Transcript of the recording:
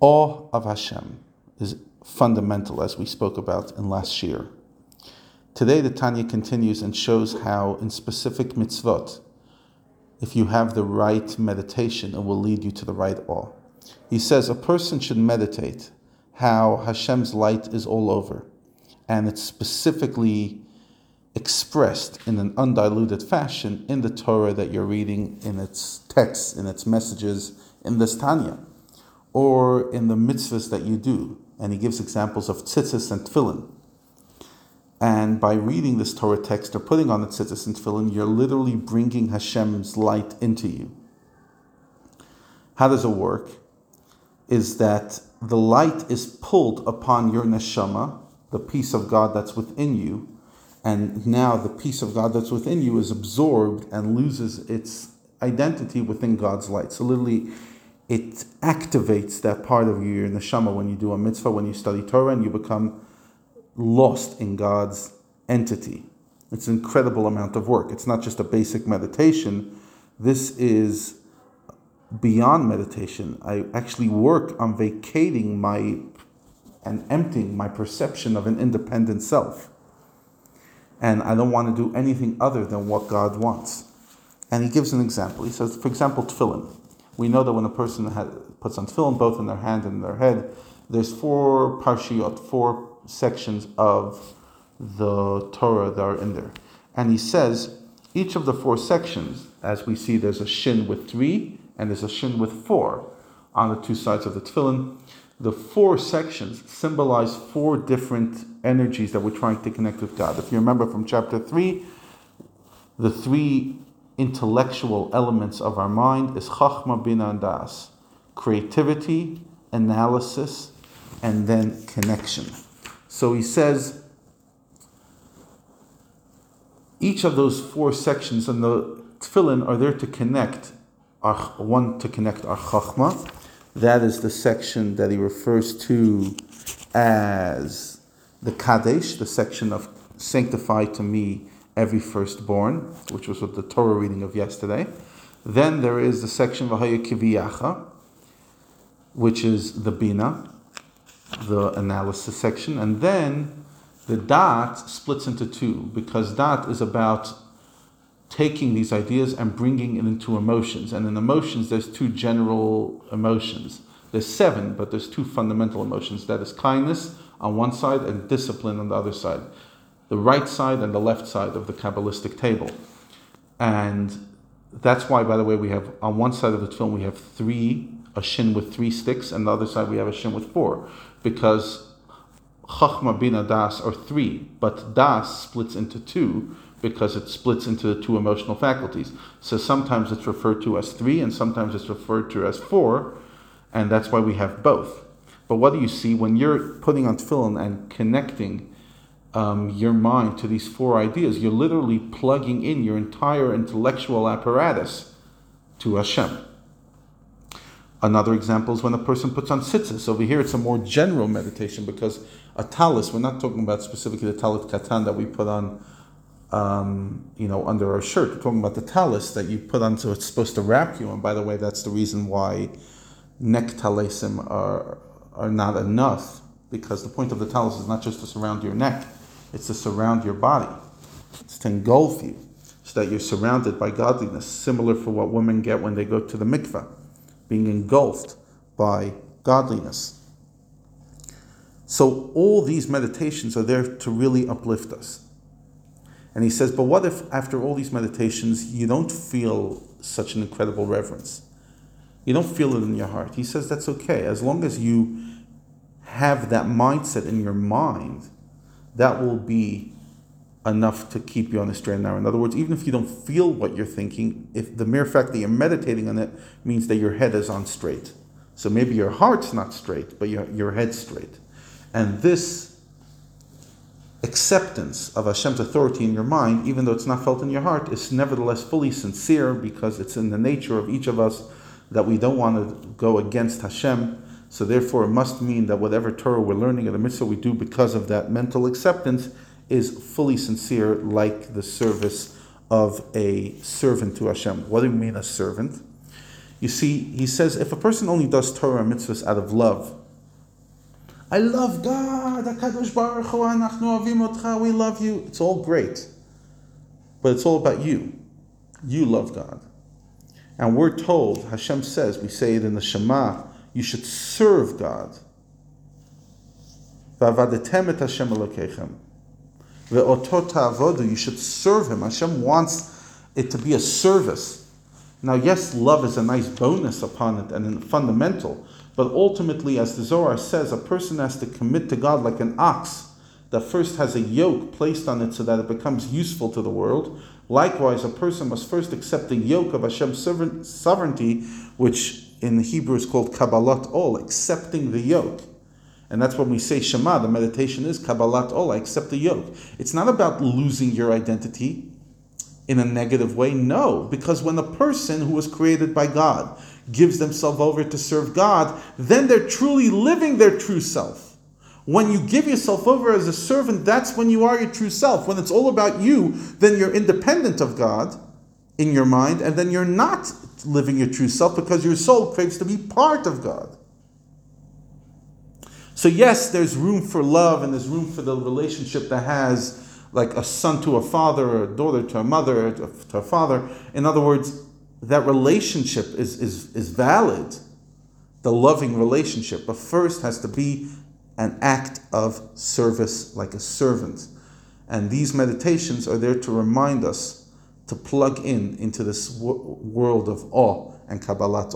Awe of Hashem is fundamental, as we spoke about in last year. Today, the Tanya continues and shows how, in specific mitzvot, if you have the right meditation, it will lead you to the right awe. He says a person should meditate how Hashem's light is all over, and it's specifically expressed in an undiluted fashion in the Torah that you're reading, in its texts, in its messages, in this Tanya, or in the mitzvahs that you do. And he gives examples of tzitzis and tefillin. And by reading this Torah text or putting on the tzitzis and tefillin, you're literally bringing Hashem's light into you. How does it work? Is that the light is pulled upon your neshama, the piece of God that's within you, and now the piece of God that's within you is absorbed and loses its identity within God's light. So literally, it activates that part of you, your neshama when you do a mitzvah, when you study Torah, and you become lost in God's entity. It's an incredible amount of work. It's not just a basic meditation. This is beyond meditation. I actually work on vacating my and emptying my perception of an independent self and I don't want to do anything other than what God wants. And he gives an example. He says, for example, tefillin. We know that when a person puts on tefillin, both in their hand and in their head, there's four parshiot, four sections of the Torah that are in there. And he says, each of the four sections, as we see, there's a shin with three and there's a shin with four on the two sides of the tefillin the four sections symbolize four different energies that we're trying to connect with God. If you remember from chapter 3, the three intellectual elements of our mind is chachma, and das. Creativity, analysis, and then connection. So he says, each of those four sections in the tefillin are there to connect, our, one to connect our chachma, that is the section that he refers to as the Kadesh, the section of sanctify to me every firstborn, which was what the Torah reading of yesterday. Then there is the section Vahaya Kiviyacha, which is the Bina, the analysis section. And then the Da'at splits into two, because Da'at is about taking these ideas and bringing it into emotions. And in emotions, there's two general emotions. There's seven, but there's two fundamental emotions. That is kindness on one side and discipline on the other side. The right side and the left side of the Kabbalistic table. And that's why, by the way, we have on one side of the tefillin we have three, a shin with three sticks, and the other side we have a shin with four. Because Chachma, Bina, Das are three, but Das splits into two because it splits into the two emotional faculties. So sometimes it's referred to as three, and sometimes it's referred to as four, and that's why we have both. But what do you see when you're putting on tefillin and connecting um, your mind to these four ideas? You're literally plugging in your entire intellectual apparatus to Hashem. Another example is when a person puts on tzitzis. Over here, it's a more general meditation because a talis, we're not talking about specifically the talit katan that we put on um, you know, under our shirt. We're talking about the talis that you put on, so it's supposed to wrap you. And by the way, that's the reason why neck talisim are are not enough, because the point of the talis is not just to surround your neck; it's to surround your body. It's to engulf you, so that you're surrounded by godliness, similar for what women get when they go to the mikveh, being engulfed by godliness. So all these meditations are there to really uplift us and he says, But what if after all these meditations you don't feel such an incredible reverence? You don't feel it in your heart. He says that's okay. As long as you have that mindset in your mind, that will be enough to keep you on the straight and narrow. In other words, even if you don't feel what you're thinking, if the mere fact that you're meditating on it means that your head is on straight. So maybe your heart's not straight, but your, your head's straight. And this acceptance of Hashem's authority in your mind, even though it's not felt in your heart, is nevertheless fully sincere because it's in the nature of each of us that we don't want to go against Hashem. So therefore, it must mean that whatever Torah we're learning or the mitzvah we do because of that mental acceptance is fully sincere, like the service of a servant to Hashem. What do you mean a servant? You see, he says if a person only does Torah and mitzvahs out of love, I love God, HaKadosh Baruch Hu, Avim we love you. It's all great. But it's all about you. You love God. And we're told, Hashem says, we say it in the Shema, you should serve God. You should serve Him. Hashem wants it to be a service. Now, yes, love is a nice bonus upon it and fundamental, but ultimately, as the Zohar says, a person has to commit to God like an ox that first has a yoke placed on it so that it becomes useful to the world. Likewise, a person must first accept the yoke of Hashem's sovereignty, which in Hebrew is called Kabbalat Ol, accepting the yoke. And that's when we say Shema, the meditation is Kabbalat Ol, I accept the yoke. It's not about losing your identity in a negative way, no, because when the person who was created by God gives themselves over to serve God, then they're truly living their true self. When you give yourself over as a servant, that's when you are your true self. When it's all about you, then you're independent of God in your mind, and then you're not living your true self because your soul craves to be part of God. So, yes, there's room for love and there's room for the relationship that has like a son to a father, or a daughter to a mother, to a father. In other words, that relationship is, is, is valid, the loving relationship, but first has to be an act of service like a servant. And these meditations are there to remind us to plug in into this world of awe and Kabbalat